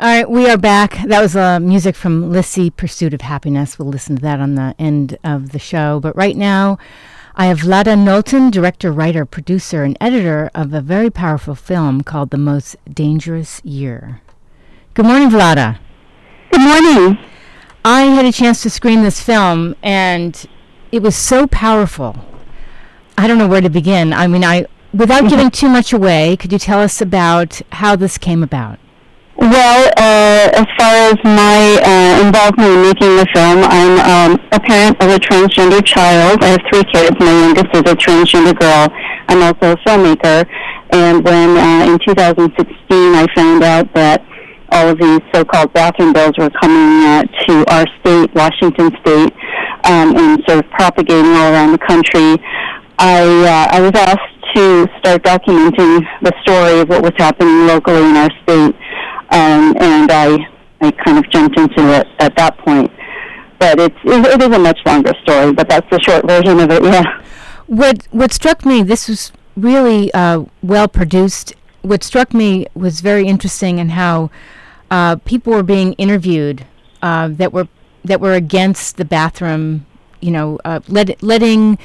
All right, we are back. That was uh, music from Lissie, Pursuit of Happiness. We'll listen to that on the end of the show. But right now, I have Vlada Knowlton, director, writer, producer, and editor of a very powerful film called The Most Dangerous Year. Good morning, Vlada. Good morning. I had a chance to screen this film, and it was so powerful. I don't know where to begin. I mean, I without giving too much away, could you tell us about how this came about? Well, uh, as far as my uh, involvement in making the film, I'm um, a parent of a transgender child. I have three kids. My youngest is a transgender girl. I'm also a filmmaker. And when uh, in 2016 I found out that all of these so-called bathroom bills were coming uh, to our state, Washington State, um, and sort of propagating all around the country, I uh, I was asked to start documenting the story of what was happening locally in our state um, and I I kind of jumped into it at that point. But it's it is a much longer story, but that's the short version of it. Yeah. What what struck me this was really uh, well produced. What struck me was very interesting in how uh, people were being interviewed uh, that were that were against the bathroom. You know, uh, let, letting.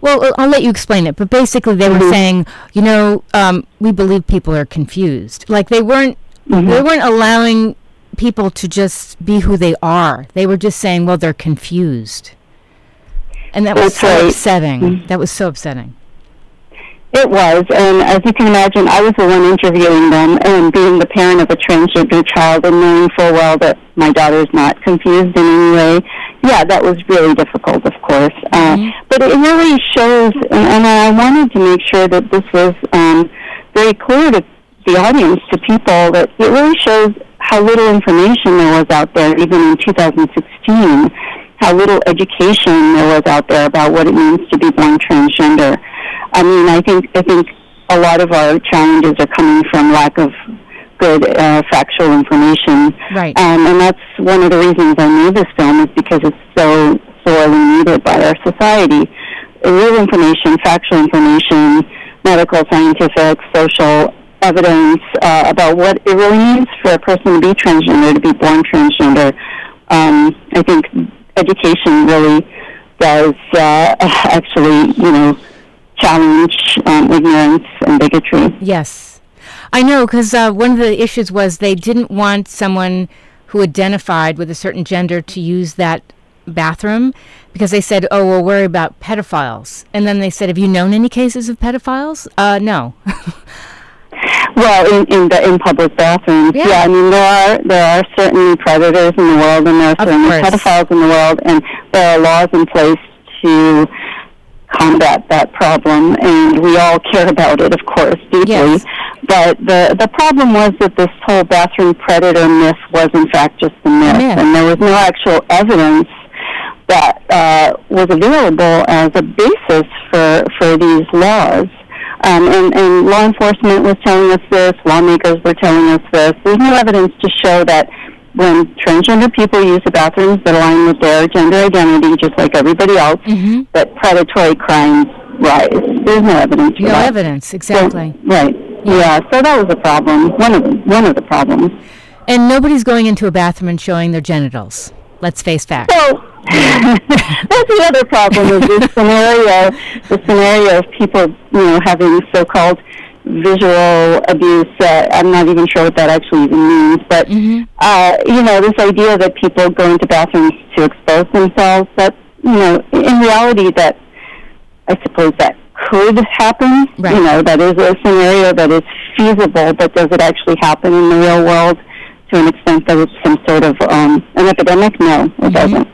Well, I'll let you explain it, but basically they mm-hmm. were saying, you know, um, we believe people are confused. Like they weren't Mm-hmm. They weren't allowing people to just be who they are. They were just saying, well, they're confused. And that was so right. upsetting. Mm-hmm. That was so upsetting. It was, and as you can imagine, I was the one interviewing them, and being the parent of a transgender child, and knowing full well that my daughter is not confused in any way. Yeah, that was really difficult, of course. Uh, mm-hmm. But it really shows, and, and I wanted to make sure that this was um, very clear to the audience to people that it really shows how little information there was out there, even in 2016, how little education there was out there about what it means to be born transgender. I mean, I think I think a lot of our challenges are coming from lack of good uh, factual information. Right. Um, and that's one of the reasons I made this film is because it's so sorely needed by our society. Real information, factual information, medical, scientific, social, evidence uh, about what it really means for a person to be transgender, to be born transgender. Um, I think education really does uh, actually, you know, challenge um, ignorance and bigotry. Yes. I know, because uh, one of the issues was they didn't want someone who identified with a certain gender to use that bathroom because they said, oh, we'll worry about pedophiles. And then they said, have you known any cases of pedophiles? Uh, no. Well, in in the in public bathrooms, yeah. yeah. I mean, there are there are certainly predators in the world, and there are certainly pedophiles in the world, and there are laws in place to combat that problem, and we all care about it, of course, deeply. Yes. But the the problem was that this whole bathroom predator myth was in fact just a myth, myth. and there was no actual evidence that uh, was available as a basis for for these laws. Um, and, and law enforcement was telling us this, lawmakers were telling us this. There's no evidence to show that when transgender people use the bathrooms that align with their gender identity, just like everybody else, mm-hmm. that predatory crimes rise. There's no evidence no that. evidence, exactly. So, right. Yeah. yeah. So that was a problem. One of the, one of the problems. And nobody's going into a bathroom and showing their genitals. Let's face facts. that's the other problem with this scenario. The scenario of people, you know, having so-called visual abuse. Uh, I'm not even sure what that actually even means, but mm-hmm. uh, you know, this idea that people go into bathrooms to expose themselves. That you know, in reality, that I suppose that could happen. Right. You know, that is a scenario that is feasible, but does it actually happen in the real world? to an extent that it's some sort of um, an epidemic? No, it mm-hmm. doesn't.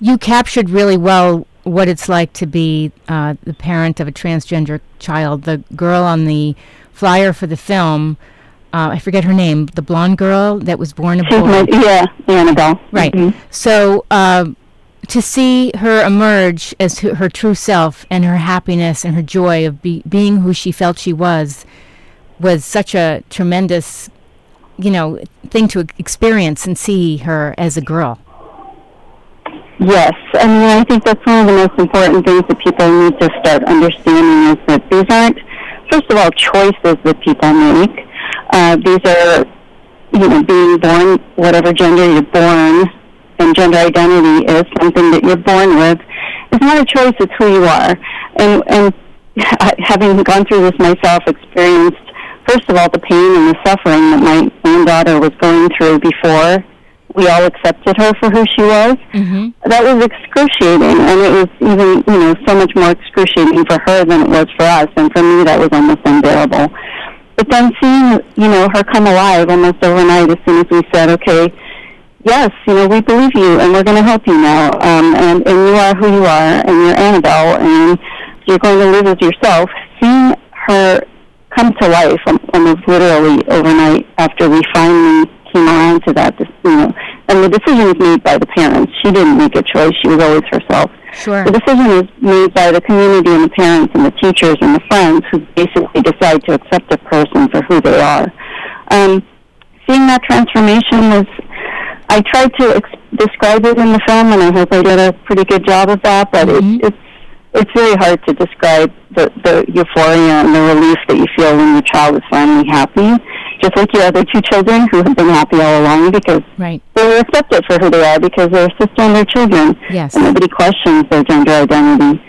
You captured really well what it's like to be uh, the parent of a transgender child. The girl on the flyer for the film, uh, I forget her name, the blonde girl that was born a boy. My, yeah, Annabelle. Right. Mm-hmm. So uh, to see her emerge as her true self and her happiness and her joy of be- being who she felt she was was such a tremendous you know, thing to experience and see her as a girl. Yes, I mean, I think that's one of the most important things that people need to start understanding is that these aren't, first of all, choices that people make. Uh, these are you know, being born, whatever gender you're born, and gender identity is something that you're born with. It's not a choice; it's who you are. And and having gone through this myself, experienced first of all the pain and the suffering that my own daughter was going through before we all accepted her for who she was. Mm-hmm. That was excruciating, and it was even you know so much more excruciating for her than it was for us, and for me that was almost unbearable. But then seeing you know her come alive almost overnight as soon as we said, okay, yes, you know we believe you, and we're going to help you now, um, and and you are who you are, and you're Annabelle, and you're going to live as yourself. Seeing her come to life almost literally overnight after we finally came around to that, you know, and the decision was made by the parents. She didn't make a choice; she was always herself. Sure. The decision was made by the community and the parents and the teachers and the friends who basically decide to accept a person for who they are. Um, seeing that transformation was, I tried to ex- describe it in the film, and I hope I did a pretty good job of that. But mm-hmm. it, it's it's very hard to describe the, the euphoria and the relief that you feel when your child is finally happy just like your other two children who have been happy all along because right. they were accepted for who they are because they're cisgender children. Yes. And nobody questions their gender identity.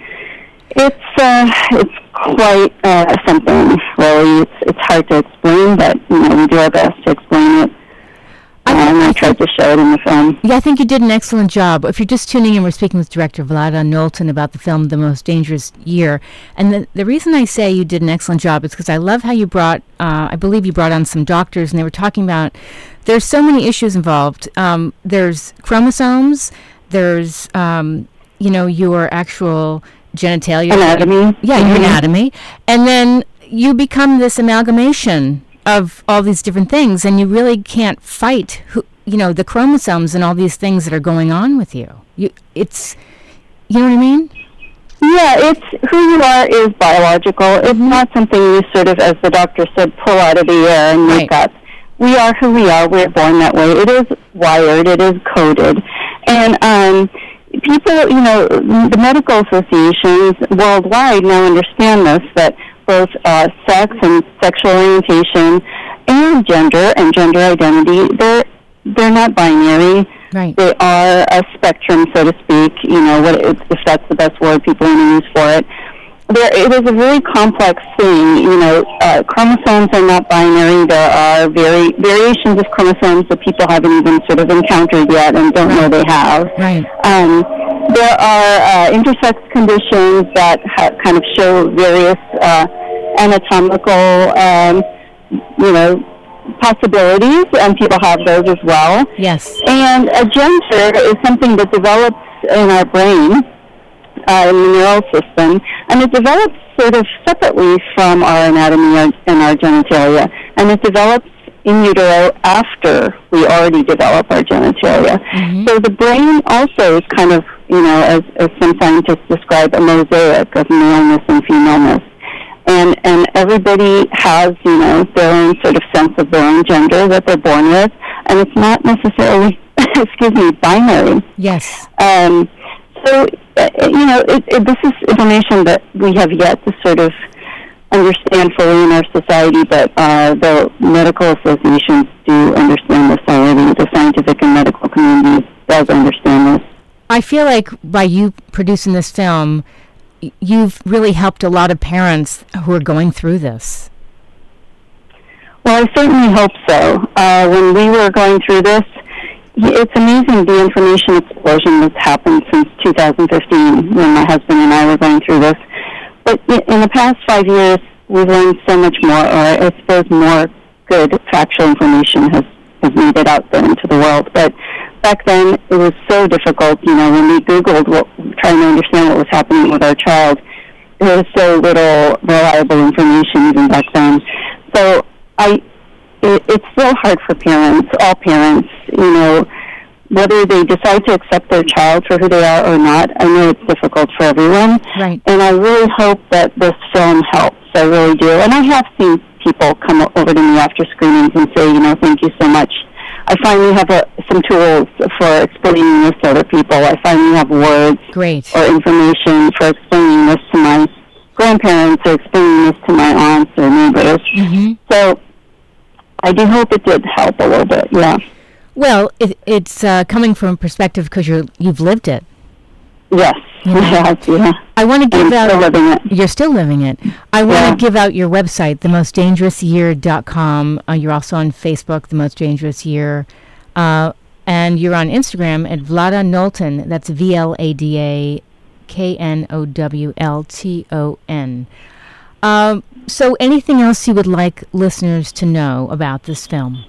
It's uh, it's quite uh, something, really. It's it's hard to explain, but you know we do our best to explain it tried to show it in the film. Yeah, I think you did an excellent job. If you're just tuning in, we're speaking with director Vlada Knowlton about the film The Most Dangerous Year. And the, the reason I say you did an excellent job is because I love how you brought, uh, I believe you brought on some doctors, and they were talking about there's so many issues involved. Um, there's chromosomes, there's, um, you know, your actual genitalia. Anatomy. Yeah, mm-hmm. your anatomy. And then you become this amalgamation of all these different things, and you really can't fight who you know the chromosomes and all these things that are going on with you. You, it's, you know what I mean? Yeah, it's who you are is biological. It's mm-hmm. not something you sort of, as the doctor said, pull out of the air and make right. up. We are who we are. We're born that way. It is wired. It is coded, and um, people, you know, the medical associations worldwide now understand this that both uh, sex and sexual orientation and gender and gender identity. They're they're not binary. Right. They are a spectrum, so to speak. You know, what if that's the best word people want to use for it. There, it is a very complex thing. You know, uh, chromosomes are not binary. There are very variations of chromosomes that people haven't even sort of encountered yet and don't right. know they have. Right. Um, there are uh, intersex conditions that ha- kind of show various uh, anatomical, um, you know, possibilities, and people have those as well. Yes. And a gender is something that develops in our brain, uh, in the neural system, and it develops sort of separately from our anatomy and our genitalia, and it develops in utero after we already develop our genitalia. Mm-hmm. So the brain also is kind of, you know, as, as some scientists describe, a mosaic of maleness and femaleness and and everybody has you know their own sort of sense of their own gender that they're born with, and it's not necessarily excuse me binary. Yes. Um, so uh, you know it, it, this is information that we have yet to sort of understand fully in our society, but uh, the medical associations do understand this already. The scientific and medical community does understand this. I feel like by you producing this film you've really helped a lot of parents who are going through this. Well, I certainly hope so. Uh, when we were going through this, it's amazing the information explosion that's happened since 2015 when my husband and I were going through this. But in the past five years, we've learned so much more, or I suppose more good factual information has, has made it out there into the world. But back then it was so difficult. You know, when we Googled what, trying to understand what was happening with our child, there was so little reliable information even back then. So I, it, it's still hard for parents, all parents, you know, whether they decide to accept their child for who they are or not. I know it's difficult for everyone. Right. And I really hope that this film helps. I really do. And I have seen people come over to me after screenings and say, you know, thank you so much I finally have a, some tools for explaining this to other people. I finally have words Great. or information for explaining this to my grandparents or explaining this to my aunts or neighbors. Mm-hmm. So I do hope it did help a little bit. Yeah. Well, it, it's uh, coming from a perspective because you're you've lived it. Yes. Yeah. yeah. I want to give I'm out. still living it. You're still living it. I want Yeah. to give out your website, themostdangerousyear.com. Uh, you're also on Facebook, The Most Dangerous Year. Uh, and you're on Instagram at Vlada Knowlton. That's V L A D A K N O W L T O N. Um, so, anything else you would like listeners to know about this film?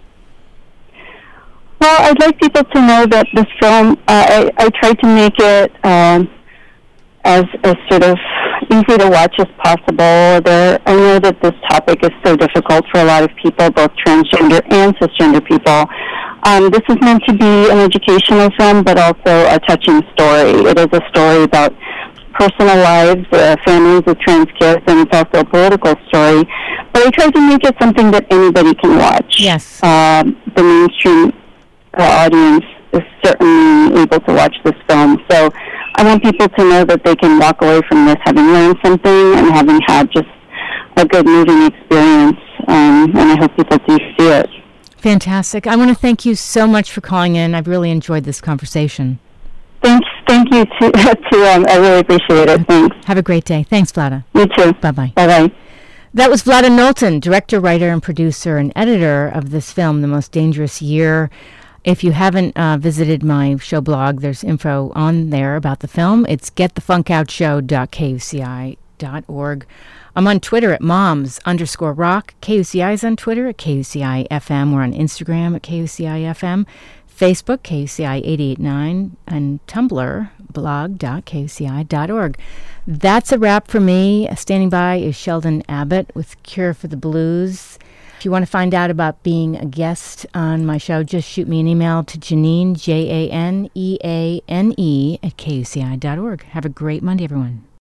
Well, I'd like people to know that this film, uh, I, I tried to make it um, as, as sort of easy to watch as possible. There, I know that this topic is so difficult for a lot of people, both transgender and cisgender people. Um, this is meant to be an educational film, but also a touching story. It is a story about personal lives, uh, families of trans kids, and it's also a political story. But I tried to make it something that anybody can watch Yes. um, the mainstream uh, audience is certainly able to watch this film. So I want people to know that they can walk away from this having learned something and having had just a good moving experience. Um, and I hope people do see it. Fantastic. I want to thank you so much for calling in. I've really enjoyed this conversation. Thanks, thank you to, to um, I really appreciate it. Thanks. Have a great day. Thanks, Vlada. You too. Bye bye. Bye bye. That was Vlada Knowlton, director, writer, and producer and editor of this film, The Most Dangerous Year. If you haven't uh, visited my show blog, there's info on there about the film. It's getthefunkoutshow.kuci.org. I'm on Twitter at moms underscore rock. KUCI is on Twitter at KUCI FM. We're on Instagram at KUCI FM. Facebook, KUCI 889, and Tumblr, blog.kuci.org. That's a wrap for me. Standing by is Sheldon Abbott with Cure for the Blues. If you want to find out about being a guest on my show, just shoot me an email to Janeane, J A N E A N E, at kuci.org. Have a great Monday, everyone.